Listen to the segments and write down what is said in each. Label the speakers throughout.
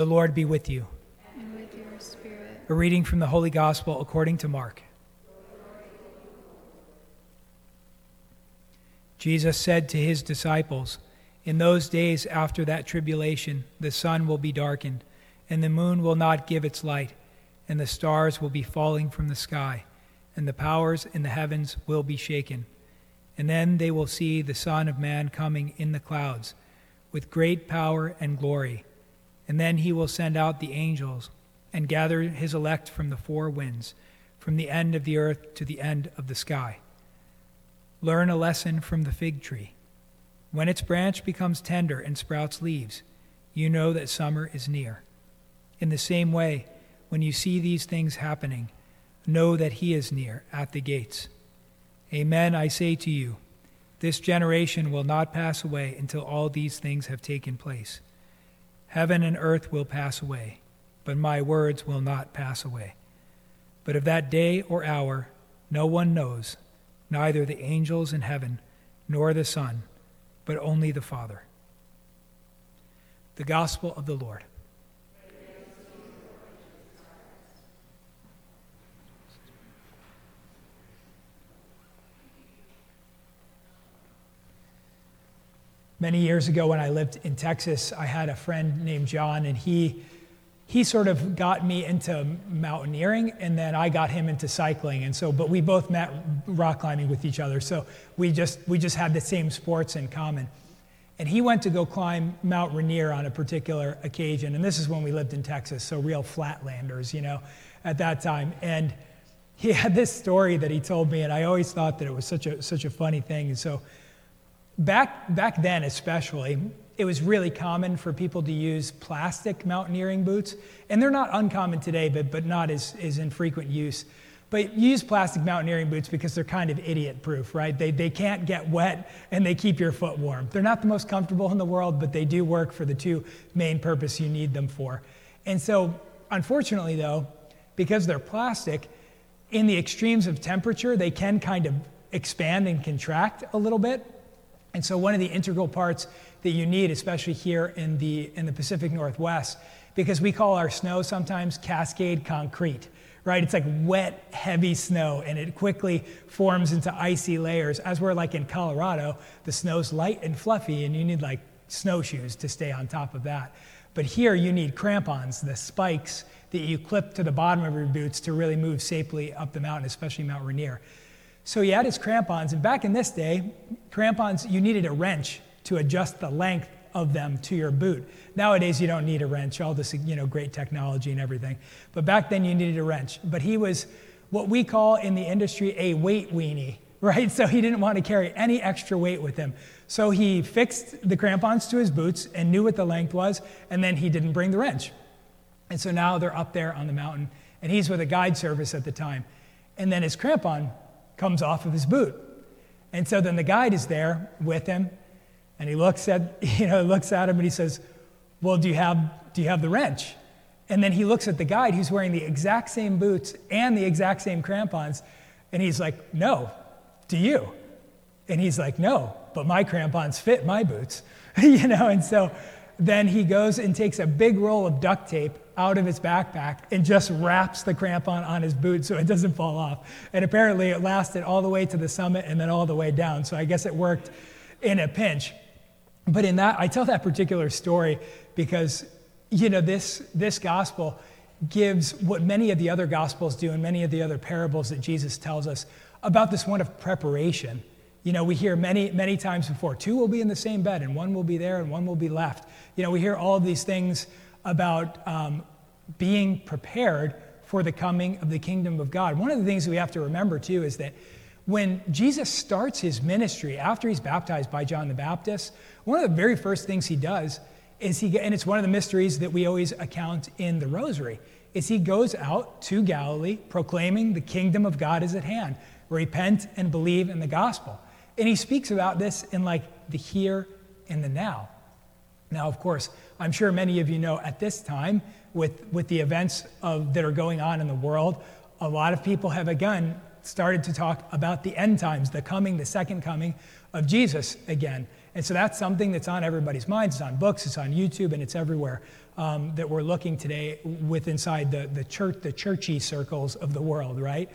Speaker 1: The Lord be with you.
Speaker 2: And with your spirit.
Speaker 1: A reading from the Holy Gospel according to Mark. Jesus said to his disciples, In those days after that tribulation, the sun will be darkened, and the moon will not give its light, and the stars will be falling from the sky, and the powers in the heavens will be shaken. And then they will see the Son of Man coming in the clouds with great power and glory. And then he will send out the angels and gather his elect from the four winds, from the end of the earth to the end of the sky. Learn a lesson from the fig tree. When its branch becomes tender and sprouts leaves, you know that summer is near. In the same way, when you see these things happening, know that he is near at the gates. Amen, I say to you, this generation will not pass away until all these things have taken place. Heaven and earth will pass away, but my words will not pass away. But of that day or hour no one knows, neither the angels in heaven nor the Son, but only the Father. The Gospel of the Lord. Many years ago, when I lived in Texas, I had a friend named John, and he, he sort of got me into mountaineering, and then I got him into cycling. And so, but we both met rock climbing with each other, so we just, we just had the same sports in common. And he went to go climb Mount Rainier on a particular occasion, and this is when we lived in Texas, so real flatlanders, you know, at that time. And he had this story that he told me, and I always thought that it was such a, such a funny thing. And so, back, back then, especially, it was really common for people to use plastic mountaineering boots. And they're not uncommon today, but, but not as, as in frequent use. But you use plastic mountaineering boots because they're kind of idiot proof, right? They, they can't get wet and they keep your foot warm. They're not the most comfortable in the world, but they do work for the two main purpose you need them for. And so, unfortunately, though, because they're plastic, in the extremes of temperature, they can kind of expand and contract a little bit. And so, one of the integral parts that you need, especially here in the, in the Pacific Northwest, because we call our snow sometimes cascade concrete, right? It's like wet, heavy snow, and it quickly forms into icy layers. As we're like in Colorado, the snow's light and fluffy, and you need like snowshoes to stay on top of that. But here, you need crampons, the spikes that you clip to the bottom of your boots to really move safely up the mountain, especially Mount Rainier. So he had his crampons, and back in this day, crampons, you needed a wrench to adjust the length of them to your boot. Nowadays, you don't need a wrench, all this, you know, great technology and everything. But back then, you needed a wrench. But he was what we call in the industry a weight weenie, right? So he didn't want to carry any extra weight with him. So he fixed the crampons to his boots and knew what the length was, and then he didn't bring the wrench. And so now they're up there on the mountain, and he's with a guide service at the time. And then his crampon comes off of his boot. And so then the guide is there with him, and he looks at, you know, looks at him and he says, Well, do you have, do you have the wrench? And then he looks at the guide who's wearing the exact same boots and the exact same crampons, and he's like, No, do you? And he's like, No, but my crampons fit my boots. you know, and so then he goes and takes a big roll of duct tape out of his backpack and just wraps the crampon on his boot so it doesn't fall off. And apparently it lasted all the way to the summit and then all the way down. So I guess it worked in a pinch. But in that, I tell that particular story because, you know, this, this gospel gives what many of the other gospels do and many of the other parables that Jesus tells us about this one of preparation. You know, we hear many, many times before two will be in the same bed and one will be there and one will be left. You know, we hear all of these things about um, being prepared for the coming of the kingdom of God. One of the things we have to remember too is that when Jesus starts his ministry after he's baptized by John the Baptist, one of the very first things he does is he, and it's one of the mysteries that we always account in the rosary, is he goes out to Galilee proclaiming the kingdom of God is at hand. Repent and believe in the gospel. And he speaks about this in like the here and the now. Now, of course, I'm sure many of you know at this time, with, with the events of, that are going on in the world, a lot of people have again started to talk about the end times, the coming, the second coming of Jesus again. And so that's something that's on everybody's minds. It's on books, it's on YouTube, and it's everywhere um, that we're looking today with inside the, the church, the churchy circles of the world, right?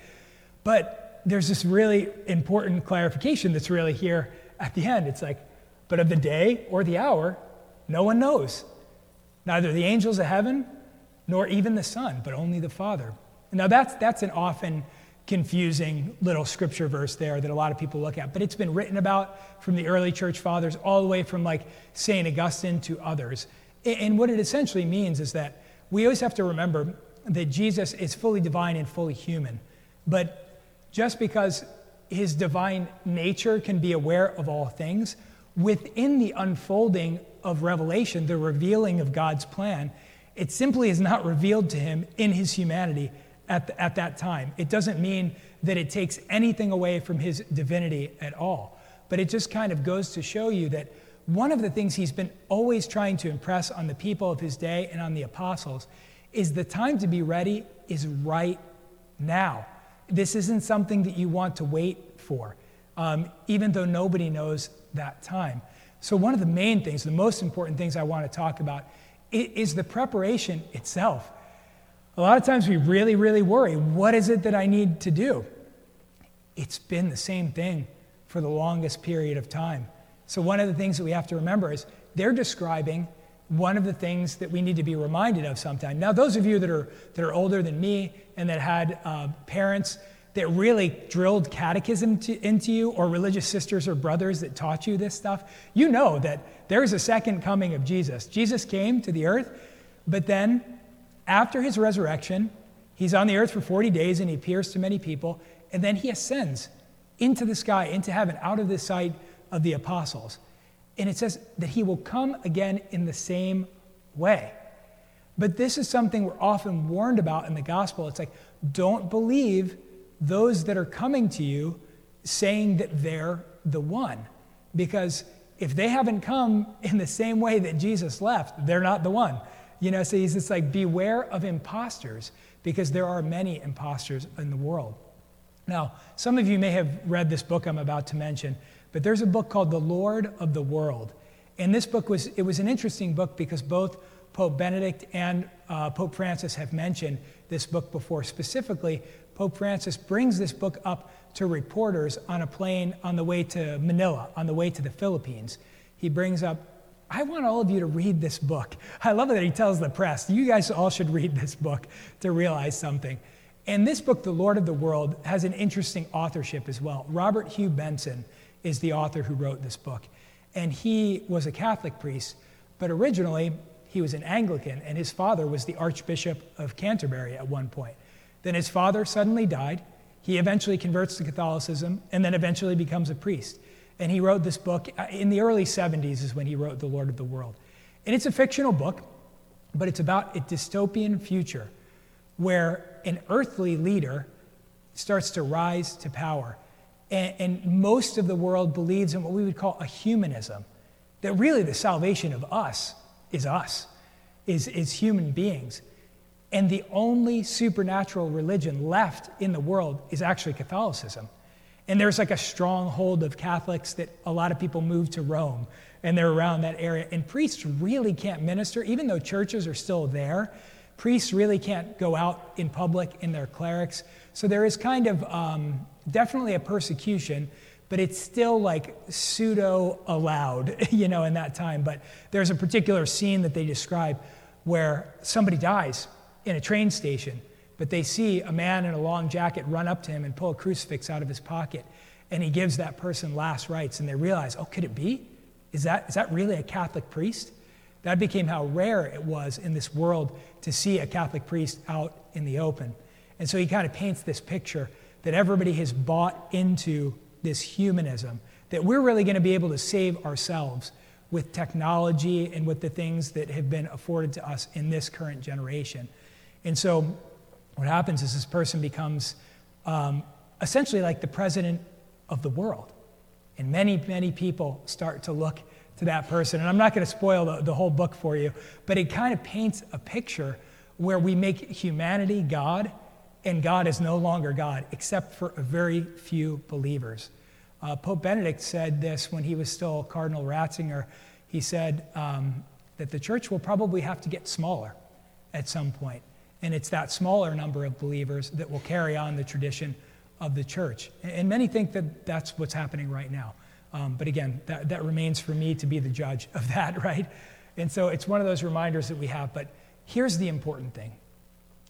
Speaker 1: But there's this really important clarification that's really here at the end. It's like, but of the day or the hour, no one knows. Neither the angels of heaven nor even the Son, but only the Father. Now, that's, that's an often confusing little scripture verse there that a lot of people look at, but it's been written about from the early church fathers all the way from like St. Augustine to others. And what it essentially means is that we always have to remember that Jesus is fully divine and fully human. But just because his divine nature can be aware of all things, within the unfolding of revelation, the revealing of God's plan, it simply is not revealed to him in his humanity at, the, at that time. It doesn't mean that it takes anything away from his divinity at all. But it just kind of goes to show you that one of the things he's been always trying to impress on the people of his day and on the apostles is the time to be ready is right now. This isn't something that you want to wait for, um, even though nobody knows that time. So, one of the main things, the most important things I want to talk about is the preparation itself. A lot of times we really, really worry what is it that I need to do? It's been the same thing for the longest period of time. So, one of the things that we have to remember is they're describing one of the things that we need to be reminded of sometime. Now, those of you that are, that are older than me and that had uh, parents that really drilled catechism to, into you or religious sisters or brothers that taught you this stuff, you know that there's a second coming of Jesus. Jesus came to the earth, but then after his resurrection, he's on the earth for 40 days and he appears to many people, and then he ascends into the sky, into heaven, out of the sight of the apostles. And it says that he will come again in the same way. But this is something we're often warned about in the gospel. It's like, don't believe those that are coming to you saying that they're the one. Because if they haven't come in the same way that Jesus left, they're not the one. You know, so he's just like, beware of imposters, because there are many imposters in the world. Now, some of you may have read this book I'm about to mention, but there's a book called The Lord of the World. And this book was, it was an interesting book because both Pope Benedict and uh, Pope Francis have mentioned this book before. Specifically, Pope Francis brings this book up to reporters on a plane on the way to Manila, on the way to the Philippines. He brings up I want all of you to read this book. I love that he tells the press, you guys all should read this book to realize something. And this book, The Lord of the World, has an interesting authorship as well. Robert Hugh Benson is the author who wrote this book. And he was a Catholic priest, but originally he was an Anglican, and his father was the Archbishop of Canterbury at one point. Then his father suddenly died. He eventually converts to Catholicism and then eventually becomes a priest. And he wrote this book uh, in the early 70s, is when he wrote The Lord of the World. And it's a fictional book, but it's about a dystopian future where an earthly leader starts to rise to power. And, and, most of the world believes in what we would call a humanism, that really the salvation of us is us, is, is human beings. And the only supernatural religion left in the world is actually Catholicism. And there's like a stronghold of Catholics that a lot of people move to Rome and they're around that area. And priests really can't minister, even though churches are still there. Priests really can't go out in public in their clerics. So there is kind of um, definitely a persecution, but it's still like pseudo allowed, you know, in that time. But there's a particular scene that they describe where somebody dies in a train station but they see a man in a long jacket run up to him and pull a crucifix out of his pocket. And he gives that person last rites. And they realize, oh, could it be? Is that, is that really a Catholic priest? That became how rare it was in this world to see a Catholic priest out in the open. And so he kind of paints this picture that everybody has bought into this humanism, that we're really going to be able to save ourselves with technology and with the things that have been afforded to us in this current generation. And so what happens is this person becomes um, essentially like the president of the world. And many, many people start to look to that person. And I'm not going to spoil the, the whole book for you, but it kind of paints a picture where we make humanity God, and God is no longer God, except for a very few believers. Uh, Pope Benedict said this when he was still Cardinal Ratzinger. He said um, that the church will probably have to get smaller at some point. And it's that smaller number of believers that will carry on the tradition of the church. And many think that that's what's happening right now. Um, but again, that, that remains for me to be the judge of that, right? And so it's one of those reminders that we have. But here's the important thing.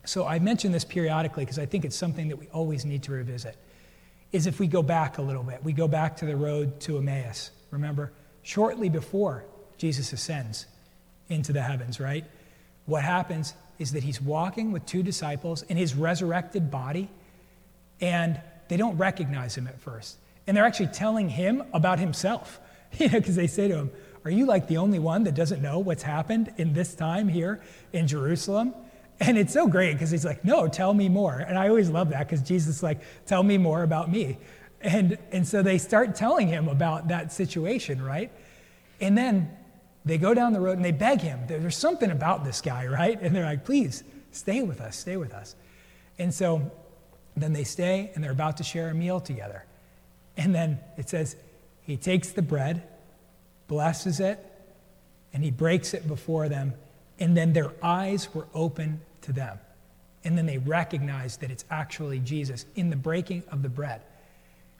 Speaker 1: So I mention this periodically because I think it's something that we always need to revisit. Is if we go back a little bit, we go back to the road to Emmaus. Remember, shortly before Jesus ascends into the heavens, right? What happens is that he's walking with two disciples in his resurrected body, and they don't recognize him at first. And they're actually telling him about himself, you know, because they say to him, Are you like the only one that doesn't know what's happened in this time here in Jerusalem? And it's so great because he's like, No, tell me more. And I always love that because Jesus is like, Tell me more about me. And, and so they start telling him about that situation, right? And then they go down the road and they beg him. There's something about this guy, right? And they're like, Please, stay with us, stay with us. And so then they stay and they're about to share a meal together. And then it says, He takes the bread, blesses it, and he breaks it before them and then their eyes were open to them. And then they recognized that it's actually Jesus in the breaking of the bread.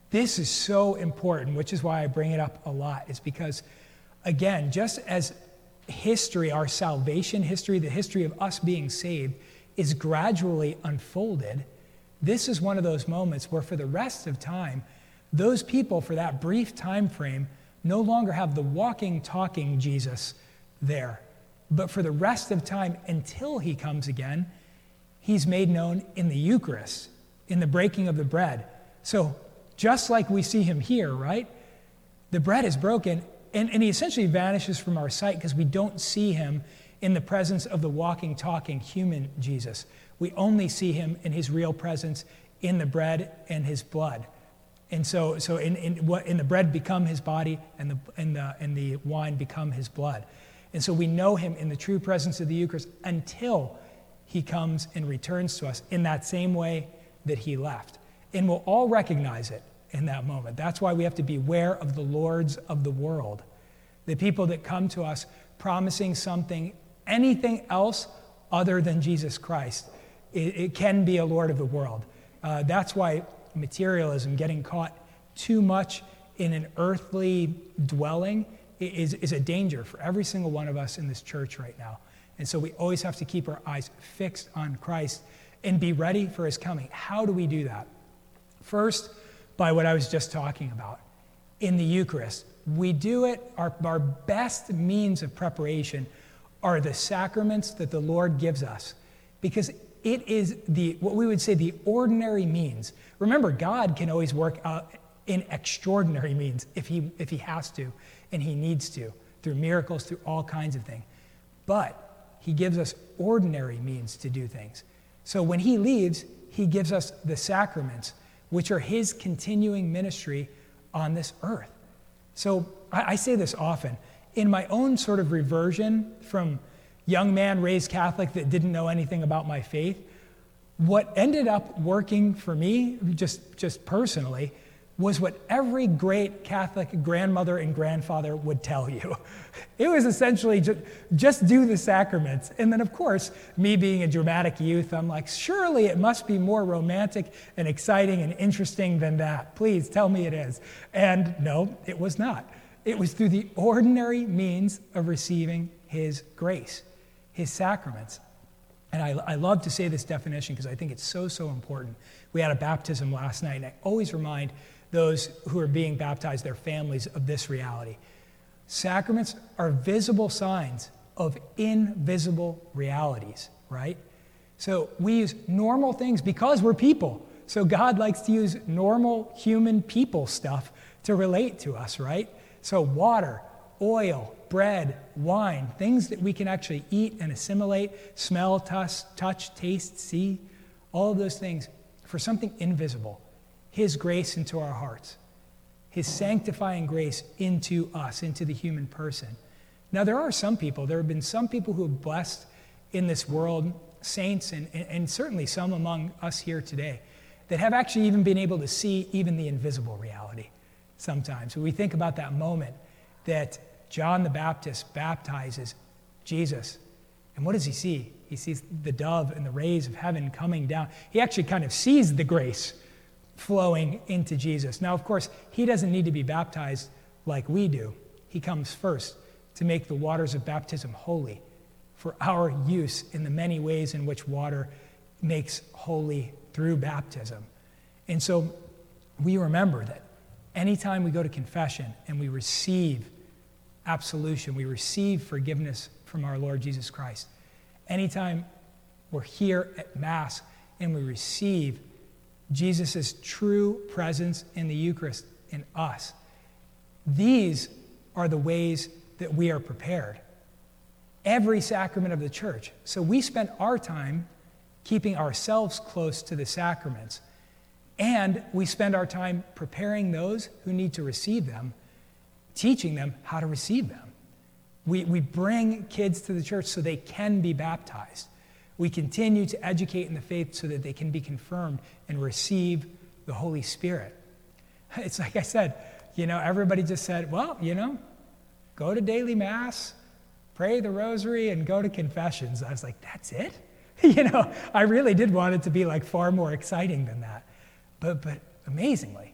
Speaker 1: This is so important, which is why I bring it up a lot. is because, again, just as history, our salvation history, the history of us being saved, is gradually unfolded, this is one of those moments where, for the rest of time, those people, for that brief time frame, no longer have the walking, talking Jesus there. But for the rest of time until he comes again, he's made known in the Eucharist, in the breaking of the bread. So, just like we see him here, right? The bread is broken, and, and he essentially vanishes from our sight because we don't see him in the presence of the walking, talking human Jesus. We only see him in his real presence in the bread and his blood. And so, so in, in, what, in the bread become his body, and the, and, the, and the wine become his blood. And so we know him in the true presence of the Eucharist until he comes and returns to us in that same way that he left. And we'll all recognize it in that moment. That's why we have to beware of the lords of the world, the people that come to us promising something, anything else other than Jesus Christ. It, it can be a lord of the world. Uh, that's why materialism, getting caught too much in an earthly dwelling, is, is a danger for every single one of us in this church right now. And so we always have to keep our eyes fixed on Christ and be ready for his coming. How do we do that? First, by what I was just talking about in the Eucharist. We do it, our, our best means of preparation are the sacraments that the Lord gives us because it is the what we would say the ordinary means. Remember, God can always work out in extraordinary means if he if he has to and he needs to through miracles, through all kinds of things. But he gives us ordinary means to do things. So when he leaves, he gives us the sacraments, which are his continuing ministry on this earth. So I, I say this often. In my own sort of reversion from young man raised Catholic that didn't know anything about my faith, what ended up working for me, just, just personally, was what every great Catholic grandmother and grandfather would tell you. It was essentially just, just do the sacraments. And then, of course, me being a dramatic youth, I'm like, surely it must be more romantic and exciting and interesting than that. Please tell me it is. And no, it was not. It was through the ordinary means of receiving His grace, His sacraments. And I, I love to say this definition because I think it's so, so important. We had a baptism last night, and I always remind those who are being baptized, their families, of this reality. Sacraments are visible signs of invisible realities, right? So we use normal things because we're people. So God likes to use normal human people stuff to relate to us, right? So water, oil, bread, wine, things that we can actually eat and assimilate, smell, touch, touch taste, see, all of those things for something invisible. His grace into our hearts, His sanctifying grace into us, into the human person. Now, there are some people, there have been some people who have blessed in this world, saints, and, and certainly some among us here today, that have actually even been able to see even the invisible reality. sometimes. When We think about that moment that John the Baptist baptizes Jesus. And what does he see? He sees the dove and the rays of heaven coming down. He actually kind of sees the grace flowing into Jesus. Now, of course, he doesn't need to be baptized like we do. He comes first to make the waters of baptism holy for our use in the many ways in which water makes holy through baptism. And so we remember that anytime we go to confession and we receive absolution, we receive forgiveness from our Lord Jesus Christ, anytime we're here at Mass and we receive Jesus' true presence in the Eucharist in us, these are the ways that we are prepared. Every sacrament of the church. So we spend our time keeping ourselves close to the sacraments. And we spend our time preparing those who need to receive them, teaching them how to receive them. We, we bring kids to the church so they can be baptized. We continue to educate in the faith so that they can be confirmed and receive the Holy Spirit. It's like I said, you know, everybody just said, well, you know, go to daily mass, pray the rosary, and go to confessions. I was like, that's it? you know, I really did want it to be like far more exciting than that. But, but amazingly,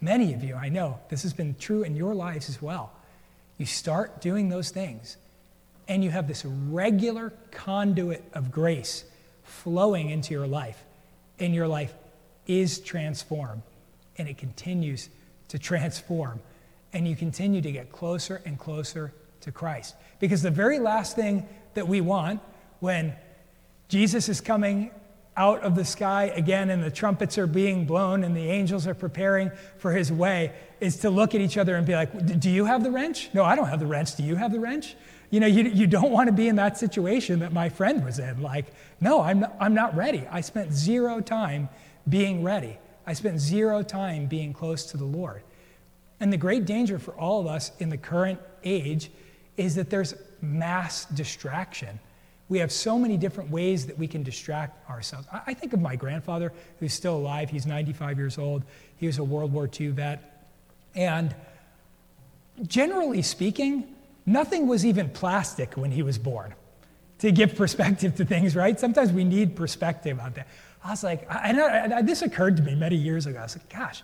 Speaker 1: many of you, I know, this has been true in your lives as well. You start doing those things, and you have this regular conduit of grace flowing into your life, and your life is transformed, and it continues to transform, and you continue to get closer and closer to Christ. Because the very last thing that we want when Jesus is coming out of the sky again and the trumpets are being blown and the angels are preparing for his way is to look at each other and be like, Do you have the wrench? No, I don't have the wrench. Do you have the wrench? You know, you, you don't want to be in that situation that my friend was in. Like, no, I'm not, I'm not ready. I spent zero time being ready. I spent zero time being close to the Lord. And the great danger for all of us in the current age is that there's mass distraction. We have so many different ways that we can distract ourselves. I think of my grandfather, who's still alive. He's 95 years old. He was a World War II vet. And generally speaking, nothing was even plastic when he was born to give perspective to things, right? Sometimes we need perspective on that. I was like, I, I, I, this occurred to me many years ago. I was like, gosh,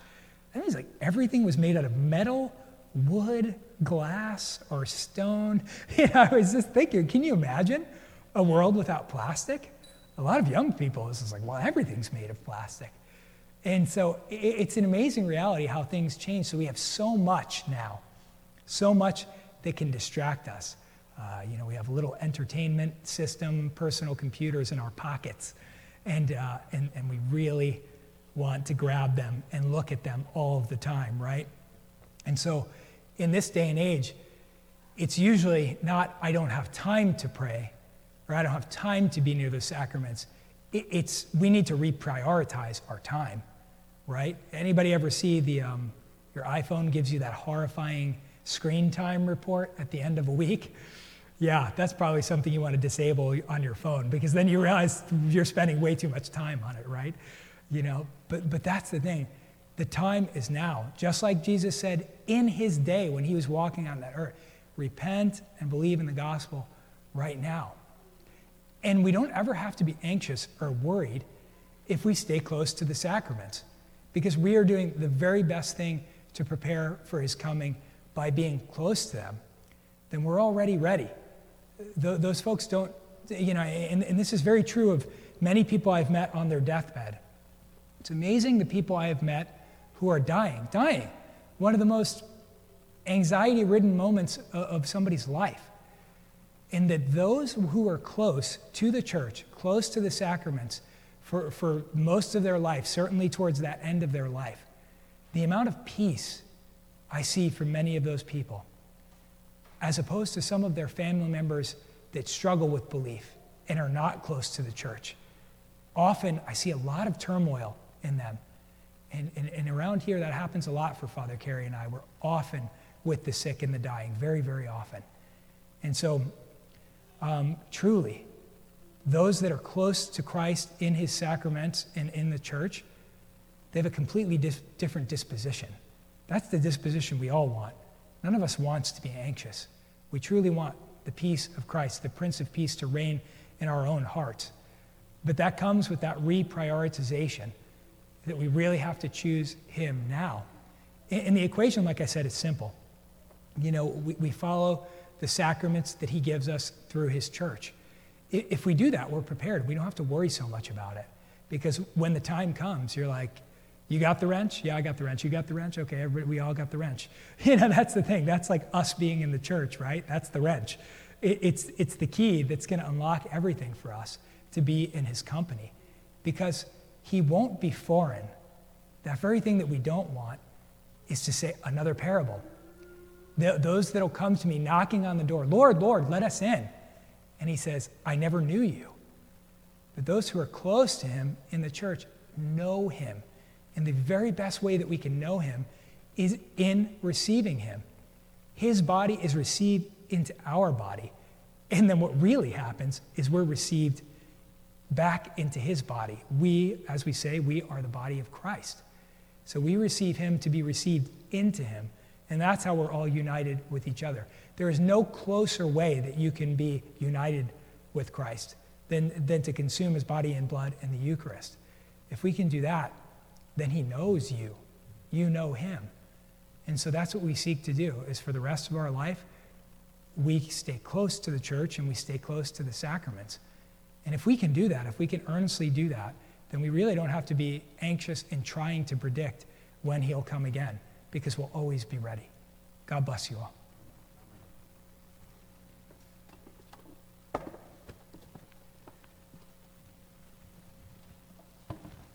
Speaker 1: that means like everything was made out of metal, wood, glass, or stone. You know, I was just thinking, can you imagine a world without plastic? A lot of young people, this is like, well, everything's made of plastic. And so it's an amazing reality how things change. So we have so much now, so much that can distract us. Uh, you know, we have a little entertainment system, personal computers in our pockets, and, uh, and, and we really want to grab them and look at them all of the time, right? And so in this day and age, it's usually not, I don't have time to pray, or I don't have time to be near the sacraments. It's, we need to reprioritize our time, right? Anybody ever see the, um, your iPhone gives you that horrifying screen time report at the end of a week? Yeah, that's probably something you want to disable on your phone because then you realize you're spending way too much time on it, right? You know, but, but that's the thing. The time is now. Just like Jesus said in his day when he was walking on that earth repent and believe in the gospel right now. And we don't ever have to be anxious or worried if we stay close to the sacraments because we are doing the very best thing to prepare for his coming by being close to them. Then we're already ready. Th- those folks don't, you know, and, and this is very true of many people I've met on their deathbed. It's amazing the people I have met who are dying, dying. One of the most anxiety ridden moments of somebody's life And that those who are close to the church, close to the sacraments, for, for most of their life, certainly towards that end of their life, the amount of peace I see from many of those people, as opposed to some of their family members that struggle with belief and are not close to the church. Often I see a lot of turmoil in them. And, and, and around here, that happens a lot for Father Carey and I. We're often with the sick and the dying, very, very often. And so um, truly, those that are close to Christ in his sacraments and in the church, they have a completely different disposition. That's the disposition we all want. None of us wants to be anxious. We truly want the peace of Christ, the Prince of Peace, to reign in our own hearts. But that comes with that reprioritization that we really have to choose Him now. And the equation, like I said, is simple. You know, we, we follow the sacraments that He gives us through His church. If we do that, we're prepared. We don't have to worry so much about it. Because when the time comes, you're like, you got the wrench? Yeah, I got the wrench. You got the wrench? Okay, we all got the wrench. You know, that's the thing. That's like us being in the church, right? That's the wrench. It, it's, it's the key that's going to unlock everything for us to be in his company because he won't be foreign. That very thing that we don't want is to say another parable. The, those that'll come to me knocking on the door, Lord, Lord, let us in. And he says, I never knew you. But those who are close to him in the church know him and the very best way that we can know him is in receiving him. His body is received into our body. And then what really happens is we're received back into his body. We, as we say, we are the body of Christ. So we receive him to be received into him. And that's how we're all united with each other. There is no closer way that you can be united with Christ than, than to consume his body and blood in the Eucharist. If we can do that, then he knows you. You know him. And so that's what we seek to do is for the rest of our life, we stay close to the church and we stay close to the sacraments. And if we can do that, if we can earnestly do that, then we really don't have to be anxious in trying to predict when he'll come again because we'll always be ready. God bless you all.